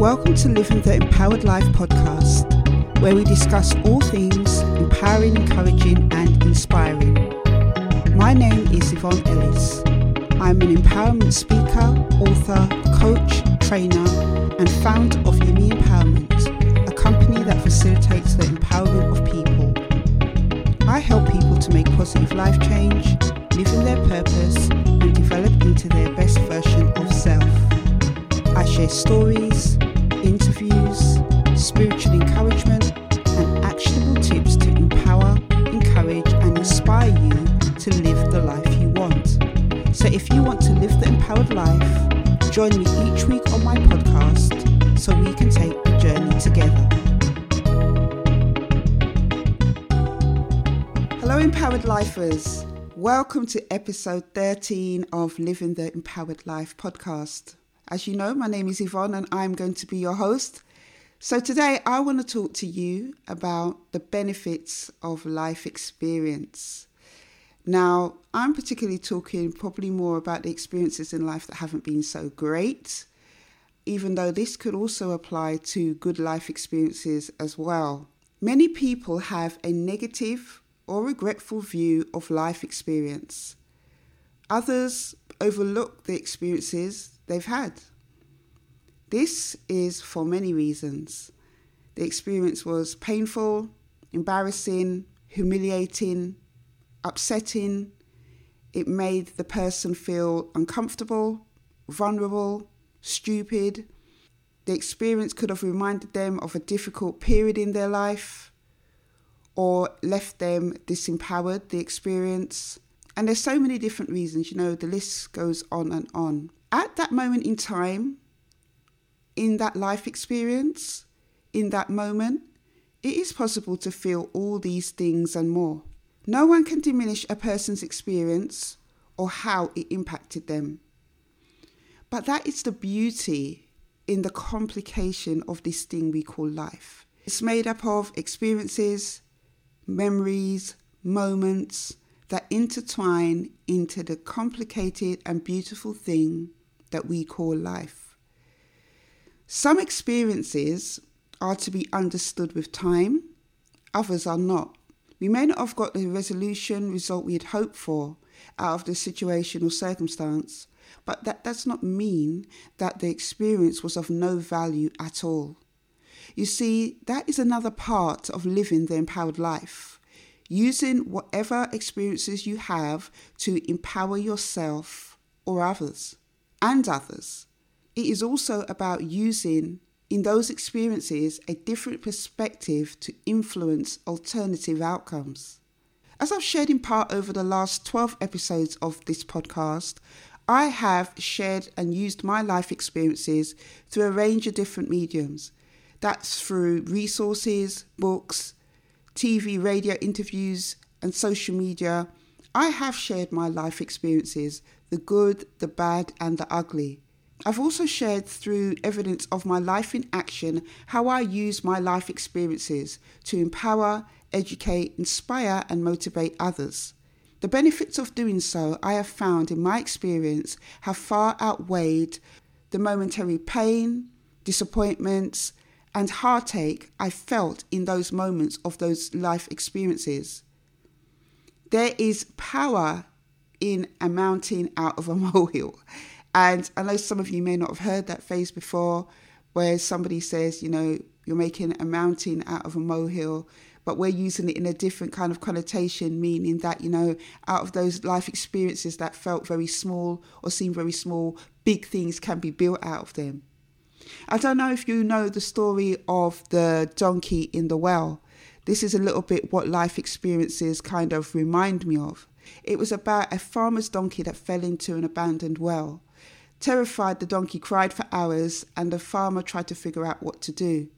Welcome to Living the Empowered Life podcast, where we discuss all things empowering, encouraging, and inspiring. My name is Yvonne Ellis. I'm an empowerment speaker, author, coach, trainer, and founder of Yeme Empowerment, a company that facilitates the empowerment of people. I help people to make positive life change, live in their purpose, and develop into their best version of self. I share stories, interviews, spiritual encouragement, and actionable tips to empower, encourage, and inspire you to live the life you want. So if you want to live the empowered life, join me each week on my podcast so we can take the journey together. Hello, empowered lifers. Welcome to episode 13 of Living the Empowered Life podcast. As you know, my name is Yvonne and I'm going to be your host. So today I want to talk to you about the benefits of life experience. Now, I'm particularly talking probably more about the experiences in life that haven't been so great, even though this could also apply to good life experiences as well. Many people have a negative or regretful view of life experience. Others overlook the experiences they've had. This is for many reasons. The experience was painful, embarrassing, humiliating, upsetting. It made the person feel uncomfortable, vulnerable, stupid. The experience could have reminded them of a difficult period in their life or left them disempowered, the experience. And there's so many different reasons, you know, the list goes on and on. At that moment in time, in that life experience, in that moment, it is possible to feel all these things and more. No one can diminish a person's experience or how it impacted them. But that is the beauty in the complication of this thing we call life. It's made up of experiences, memories, moments that intertwine into the complicated and beautiful thing that we call life. Some experiences are to be understood with time, others are not. We may not have got the resolution result we had hoped for out of the situation or circumstance, but that does not mean that the experience was of no value at all. You see, that is another part of living the empowered life. Using whatever experiences you have to empower yourself or others and others. It is also about using in those experiences a different perspective to influence alternative outcomes. As I've shared in part over the last 12 episodes of this podcast, I have shared and used my life experiences through a range of different mediums. That's through resources, books, TV, radio interviews, and social media. I have shared my life experiences the good, the bad, and the ugly. I've also shared through evidence of my life in action how I use my life experiences to empower, educate, inspire, and motivate others. The benefits of doing so, I have found in my experience, have far outweighed the momentary pain, disappointments, and heartache I felt in those moments of those life experiences. There is power in a mountain out of a molehill. And I know some of you may not have heard that phrase before, where somebody says, you know, you're making a mountain out of a molehill, but we're using it in a different kind of connotation, meaning that, you know, out of those life experiences that felt very small or seemed very small, big things can be built out of them. I don't know if you know the story of the donkey in the well. This is a little bit what life experiences kind of remind me of. It was about a farmer's donkey that fell into an abandoned well. Terrified, the donkey cried for hours, and the farmer tried to figure out what to do.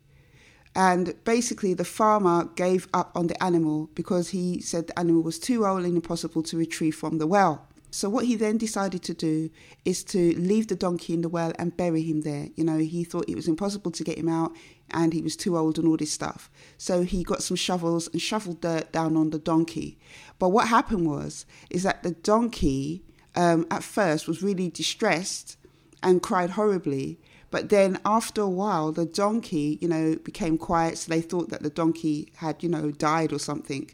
And basically, the farmer gave up on the animal because he said the animal was too old and impossible to retrieve from the well. So, what he then decided to do is to leave the donkey in the well and bury him there. You know, he thought it was impossible to get him out and he was too old and all this stuff. So, he got some shovels and shoveled dirt down on the donkey. But what happened was, is that the donkey um, at first was really distressed and cried horribly. But then after a while, the donkey, you know, became quiet. So they thought that the donkey had, you know, died or something.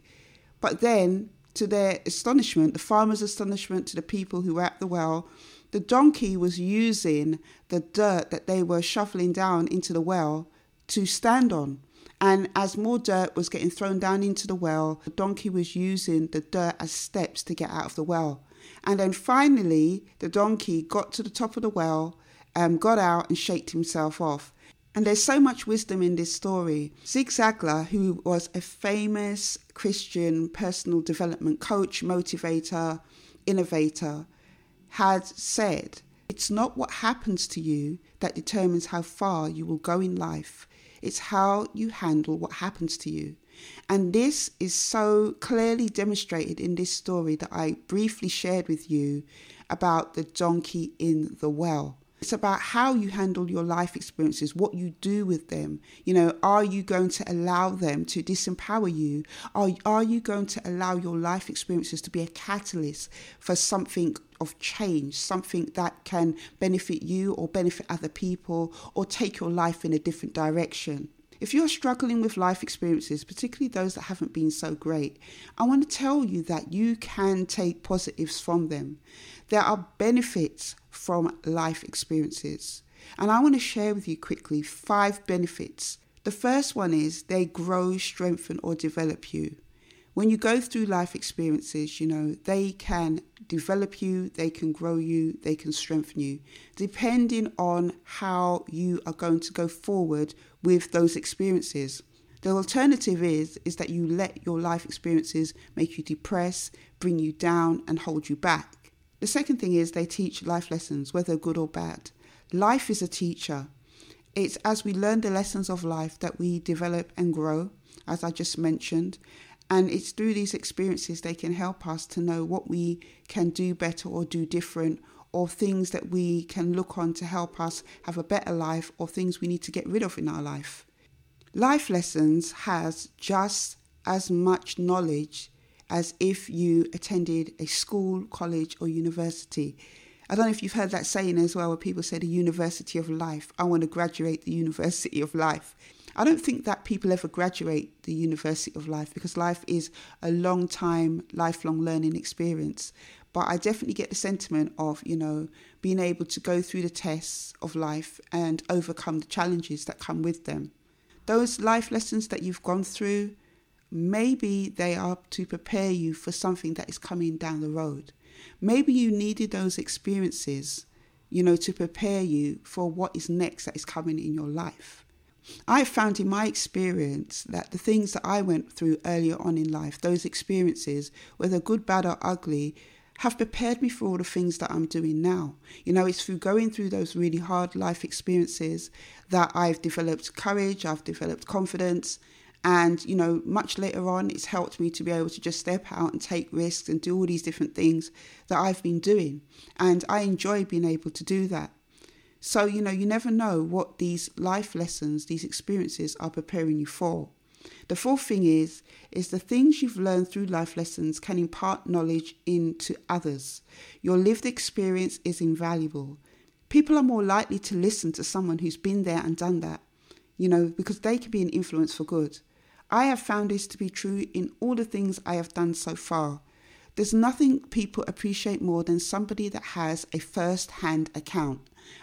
But then, to their astonishment, the farmer's astonishment, to the people who were at the well, the donkey was using the dirt that they were shoveling down into the well to stand on. And as more dirt was getting thrown down into the well, the donkey was using the dirt as steps to get out of the well. And then finally, the donkey got to the top of the well um, got out and shaked himself off. And there's so much wisdom in this story. Zig Ziglar, who was a famous Christian personal development coach, motivator, innovator, had said, It's not what happens to you that determines how far you will go in life, it's how you handle what happens to you. And this is so clearly demonstrated in this story that I briefly shared with you about the donkey in the well. It's about how you handle your life experiences, what you do with them. You know, are you going to allow them to disempower you? Are, are you going to allow your life experiences to be a catalyst for something of change, something that can benefit you or benefit other people or take your life in a different direction? If you're struggling with life experiences, particularly those that haven't been so great, I want to tell you that you can take positives from them. There are benefits from life experiences. And I want to share with you quickly five benefits. The first one is they grow, strengthen, or develop you. When you go through life experiences, you know, they can develop you, they can grow you, they can strengthen you, depending on how you are going to go forward with those experiences. The alternative is is that you let your life experiences make you depressed, bring you down and hold you back. The second thing is they teach life lessons, whether good or bad. Life is a teacher. It's as we learn the lessons of life that we develop and grow, as I just mentioned. And it's through these experiences they can help us to know what we can do better or do different, or things that we can look on to help us have a better life, or things we need to get rid of in our life. Life lessons has just as much knowledge as if you attended a school, college, or university. I don't know if you've heard that saying as well, where people say the university of life. I want to graduate the university of life. I don't think that people ever graduate the university of life because life is a long time, lifelong learning experience. But I definitely get the sentiment of, you know, being able to go through the tests of life and overcome the challenges that come with them. Those life lessons that you've gone through, Maybe they are to prepare you for something that is coming down the road. Maybe you needed those experiences, you know, to prepare you for what is next that is coming in your life. I found in my experience that the things that I went through earlier on in life, those experiences, whether good, bad, or ugly, have prepared me for all the things that I'm doing now. You know, it's through going through those really hard life experiences that I've developed courage, I've developed confidence, and, you know, much later on, it's helped me to be able to just step out and take risks and do all these different things that I've been doing. And I enjoy being able to do that. So, you know, you never know what these life lessons, these experiences are preparing you for. The fourth thing is, is the things you've learned through life lessons can impart knowledge into others. Your lived experience is invaluable. People are more likely to listen to someone who's been there and done that, you know, because they can be an influence for good. I have found this to be true in all the things I have done so far. There's nothing people appreciate more than somebody that has a first hand account.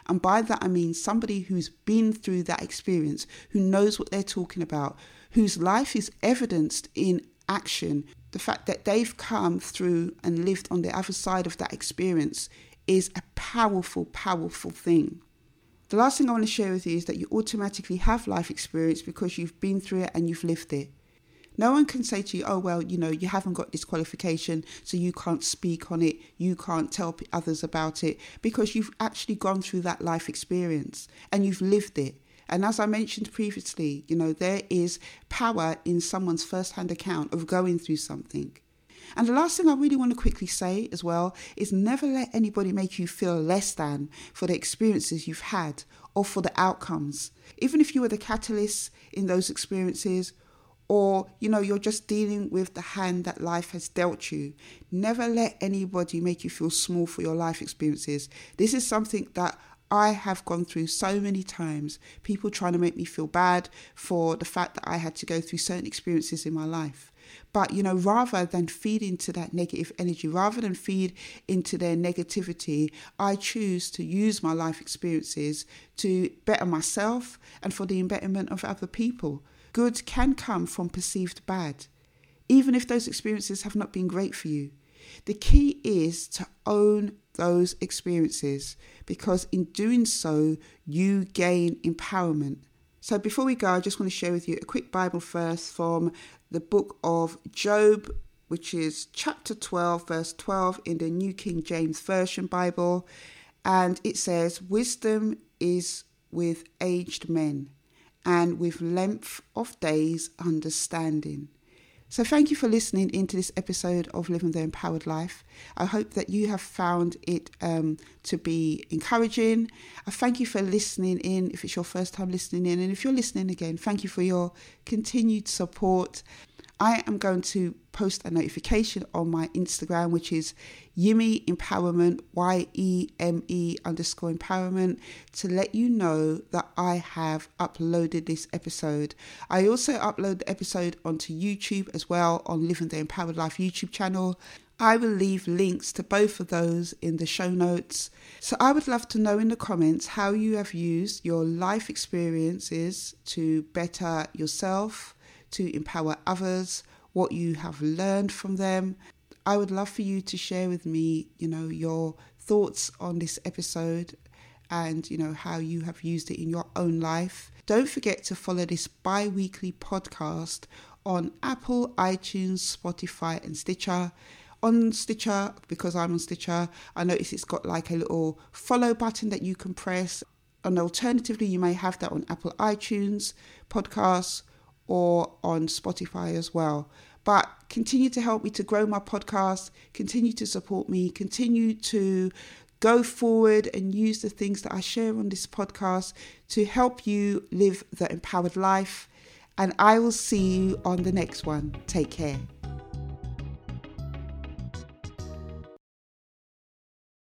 And by that I mean somebody who's been through that experience, who knows what they're talking about, whose life is evidenced in action. The fact that they've come through and lived on the other side of that experience is a powerful, powerful thing. The last thing I want to share with you is that you automatically have life experience because you've been through it and you've lived it. No one can say to you, oh, well, you know, you haven't got this qualification, so you can't speak on it, you can't tell others about it, because you've actually gone through that life experience and you've lived it. And as I mentioned previously, you know, there is power in someone's first hand account of going through something. And the last thing I really want to quickly say as well is never let anybody make you feel less than for the experiences you've had or for the outcomes. Even if you were the catalyst in those experiences or you know you're just dealing with the hand that life has dealt you never let anybody make you feel small for your life experiences this is something that I have gone through so many times people trying to make me feel bad for the fact that I had to go through certain experiences in my life. But, you know, rather than feed into that negative energy, rather than feed into their negativity, I choose to use my life experiences to better myself and for the betterment of other people. Good can come from perceived bad, even if those experiences have not been great for you. The key is to own those experiences because in doing so, you gain empowerment. So, before we go, I just want to share with you a quick Bible verse from the book of Job, which is chapter 12, verse 12 in the New King James Version Bible. And it says, Wisdom is with aged men, and with length of days, understanding. So, thank you for listening into this episode of Living the Empowered Life. I hope that you have found it um, to be encouraging. I thank you for listening in if it's your first time listening in. And if you're listening again, thank you for your continued support. I am going to post a notification on my Instagram, which is Yeme Empowerment, Y E M E underscore empowerment, to let you know that I have uploaded this episode. I also upload the episode onto YouTube as well on Living the Empowered Life YouTube channel. I will leave links to both of those in the show notes. So I would love to know in the comments how you have used your life experiences to better yourself to empower others, what you have learned from them. I would love for you to share with me, you know, your thoughts on this episode and, you know, how you have used it in your own life. Don't forget to follow this bi weekly podcast on Apple, iTunes, Spotify, and Stitcher. On Stitcher, because I'm on Stitcher, I notice it's got like a little follow button that you can press. And alternatively, you may have that on Apple iTunes podcasts or on Spotify as well. But continue to help me to grow my podcast, continue to support me, continue to go forward and use the things that I share on this podcast to help you live the empowered life. And I will see you on the next one. Take care.